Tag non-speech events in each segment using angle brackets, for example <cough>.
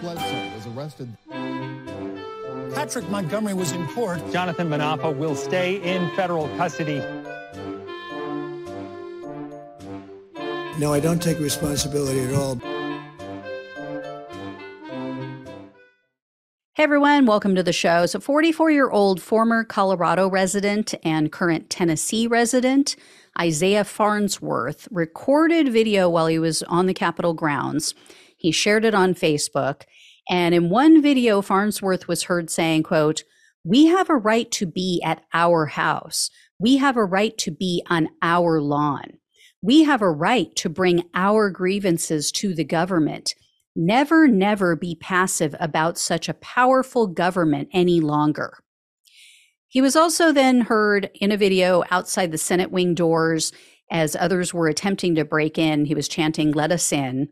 Bledsoe was arrested. Patrick Montgomery was in court. Jonathan Munafo will stay in federal custody. No, I don't take responsibility at all. Hey everyone, welcome to the show. So, 44 year old former Colorado resident and current Tennessee resident, Isaiah Farnsworth, recorded video while he was on the Capitol grounds. He shared it on Facebook. And in one video, Farnsworth was heard saying, quote, we have a right to be at our house. We have a right to be on our lawn. We have a right to bring our grievances to the government. Never, never be passive about such a powerful government any longer. He was also then heard in a video outside the Senate wing doors as others were attempting to break in. He was chanting, Let us in.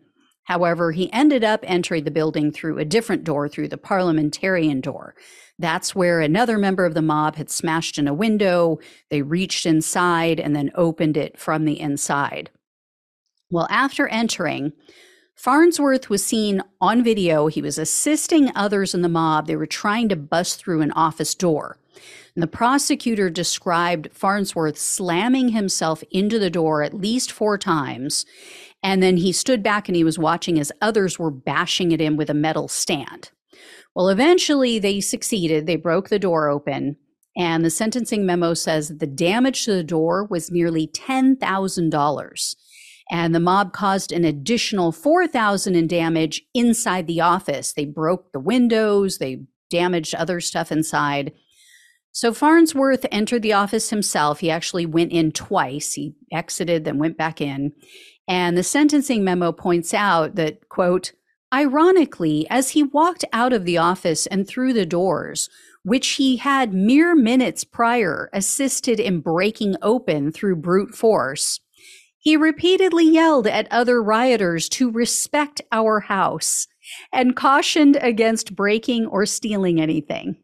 However, he ended up entering the building through a different door, through the parliamentarian door. That's where another member of the mob had smashed in a window. They reached inside and then opened it from the inside. Well, after entering, Farnsworth was seen on video. He was assisting others in the mob. They were trying to bust through an office door. And the prosecutor described Farnsworth slamming himself into the door at least four times. And then he stood back and he was watching as others were bashing at him with a metal stand. Well, eventually they succeeded. They broke the door open. And the sentencing memo says the damage to the door was nearly $10,000 and the mob caused an additional 4000 in damage inside the office they broke the windows they damaged other stuff inside so farnsworth entered the office himself. He actually went in twice. He exited then went back in. And the sentencing memo points out that quote ironically as he walked out of the office and through the doors which he had mere minutes prior assisted in breaking open through brute force he repeatedly yelled at other rioters to respect our house and cautioned against breaking or stealing anything.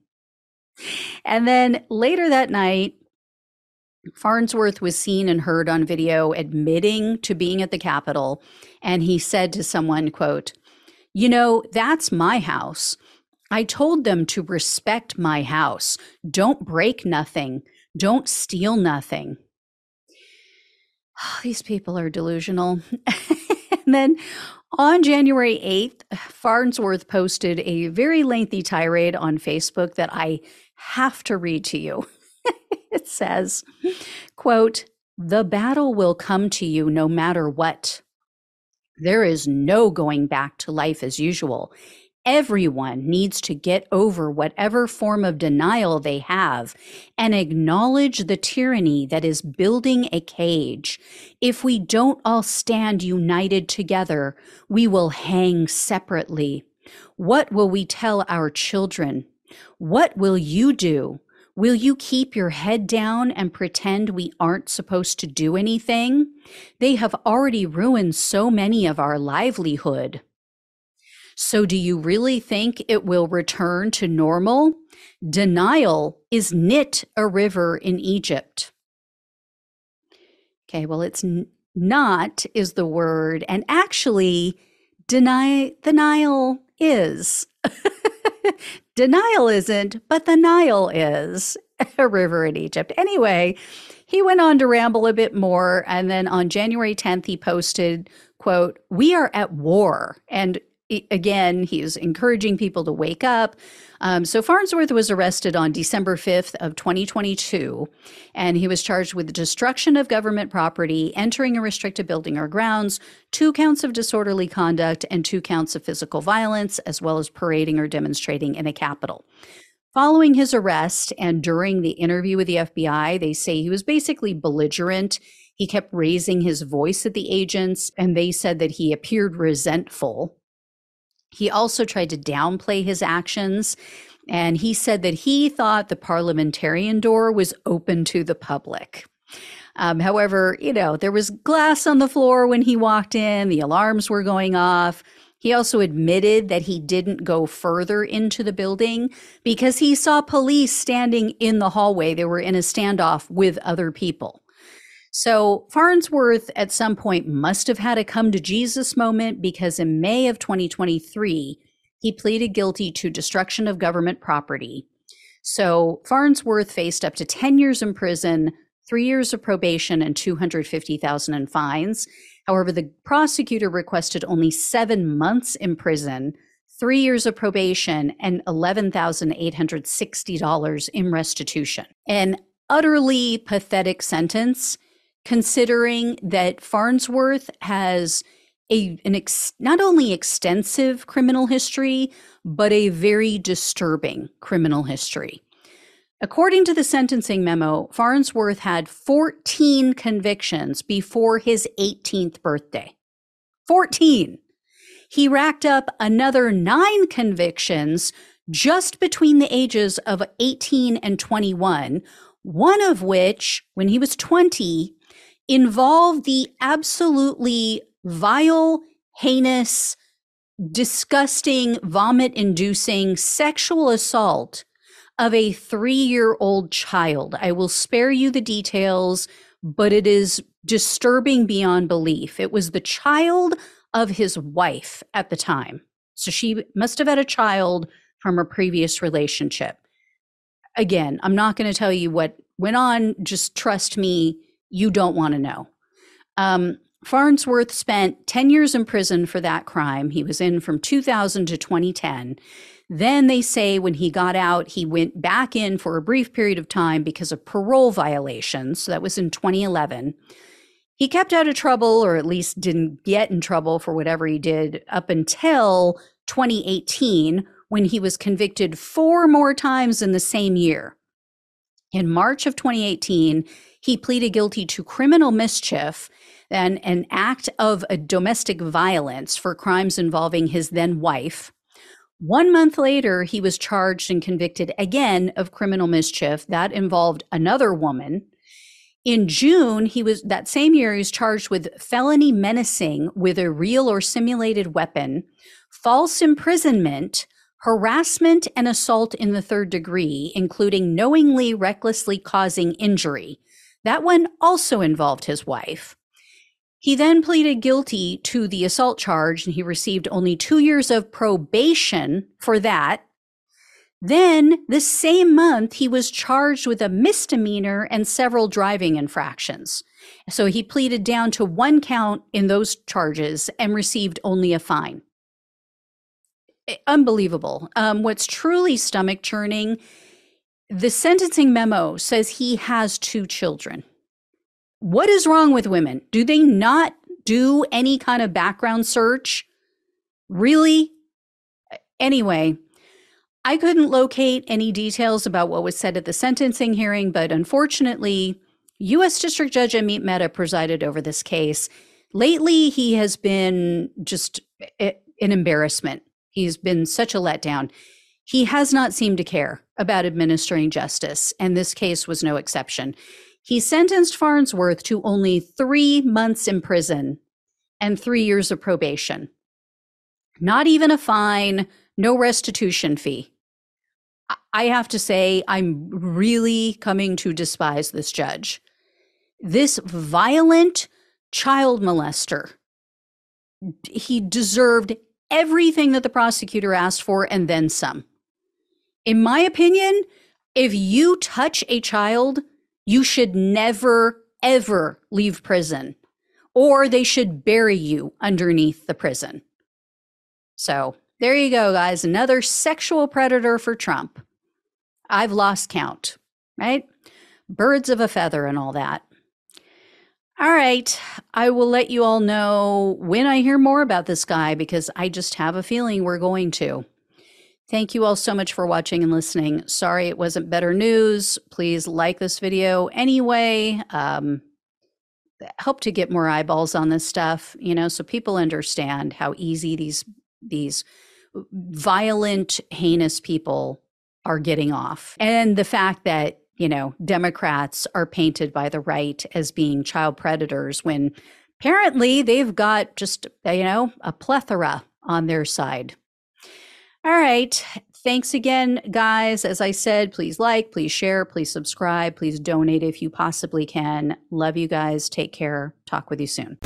And then later that night, Farnsworth was seen and heard on video admitting to being at the Capitol, and he said to someone, quote, You know, that's my house. I told them to respect my house. Don't break nothing. Don't steal nothing. <sighs> these people are delusional. <laughs> and then on January 8th, Farnsworth posted a very lengthy tirade on Facebook that I have to read to you. <laughs> it says, quote, the battle will come to you no matter what. There is no going back to life as usual. Everyone needs to get over whatever form of denial they have and acknowledge the tyranny that is building a cage. If we don't all stand united together, we will hang separately. What will we tell our children? What will you do? Will you keep your head down and pretend we aren't supposed to do anything? They have already ruined so many of our livelihood. So, do you really think it will return to normal? Denial is knit a river in Egypt. Okay, well, it's not is the word, and actually, deny the Nile is. <laughs> Denial isn't, but the Nile is <laughs> a river in Egypt. Anyway, he went on to ramble a bit more, and then on January 10th, he posted, "quote We are at war, and again, he encouraging people to wake up. Um, so Farnsworth was arrested on December 5th of 2022, and he was charged with destruction of government property, entering a restricted building or grounds, two counts of disorderly conduct, and two counts of physical violence, as well as parading or demonstrating in a Capitol. Following his arrest and during the interview with the FBI, they say he was basically belligerent. He kept raising his voice at the agents, and they said that he appeared resentful he also tried to downplay his actions. And he said that he thought the parliamentarian door was open to the public. Um, however, you know, there was glass on the floor when he walked in, the alarms were going off. He also admitted that he didn't go further into the building because he saw police standing in the hallway. They were in a standoff with other people. So Farnsworth at some point must have had a come to Jesus moment because in May of 2023, He pleaded guilty to destruction of government property. So Farnsworth faced up to 10 years in prison, three years of probation, and 250,000 in fines. However, the prosecutor requested only seven months in prison, three years of probation, and $11,860 in restitution. An utterly pathetic sentence, considering that Farnsworth has a an ex, not only extensive criminal history, but a very disturbing criminal history. According to the sentencing memo, Farnsworth had 14 convictions before his 18th birthday. 14. He racked up another nine convictions just between the ages of 18 and 21, one of which, when he was 20, involved the absolutely vile, heinous, disgusting, vomit inducing sexual assault of a three year old child. I will spare you the details, but it is disturbing beyond belief. It was the child of his wife at the time. So she must have had a child from a previous relationship. Again, I'm not going to tell you what went on. Just trust me, you don't want to know. Um, Farnsworth spent 10 years in prison for that crime. He was in from 2000 to 2010. Then they say when he got out, he went back in for a brief period of time because of parole violations. So that was in 2011. He kept out of trouble, or at least didn't get in trouble for whatever he did, up until 2018, when he was convicted four more times in the same year. In March of 2018, he pleaded guilty to criminal mischief and an act of a domestic violence for crimes involving his then wife. One month later, he was charged and convicted again of criminal mischief that involved another woman. In June, he was that same year, he was charged with felony menacing with a real or simulated weapon, false imprisonment, harassment, and assault in the third degree, including knowingly, recklessly causing injury. That one also involved his wife. He then pleaded guilty to the assault charge and he received only two years of probation for that. Then, the same month, he was charged with a misdemeanor and several driving infractions. So he pleaded down to one count in those charges and received only a fine. Eh, unbelievable. Um, what's truly stomach churning the sentencing memo says he has two children. What is wrong with women? Do they not do any kind of background search? Really? Anyway, I couldn't locate any details about what was said at the sentencing hearing, but unfortunately, U.S. District Judge Amit Mehta presided over this case. Lately, he has been just an embarrassment. He's been such a letdown. He has not seemed to care about administering justice, and this case was no exception. He sentenced Farnsworth to only three months in prison and three years of probation. Not even a fine, no restitution fee. I have to say, I'm really coming to despise this judge. This violent child molester, he deserved everything that the prosecutor asked for and then some. In my opinion, if you touch a child, you should never, ever leave prison, or they should bury you underneath the prison. So there you go, guys. Another sexual predator for Trump. I've lost count, right? Birds of a feather and all that. All right. I will let you all know when I hear more about this guy because I just have a feeling we're going to. Thank you all so much for watching and listening. Sorry it wasn't better news. Please like this video anyway. Um, help to get more eyeballs on this stuff, you know, so people understand how easy these these violent, heinous people are getting off. And the fact that, you know, Democrats are painted by the right as being child predators when apparently they've got just, you know, a plethora on their side. All right. Thanks again, guys. As I said, please like, please share, please subscribe, please donate if you possibly can. Love you guys. Take care. Talk with you soon.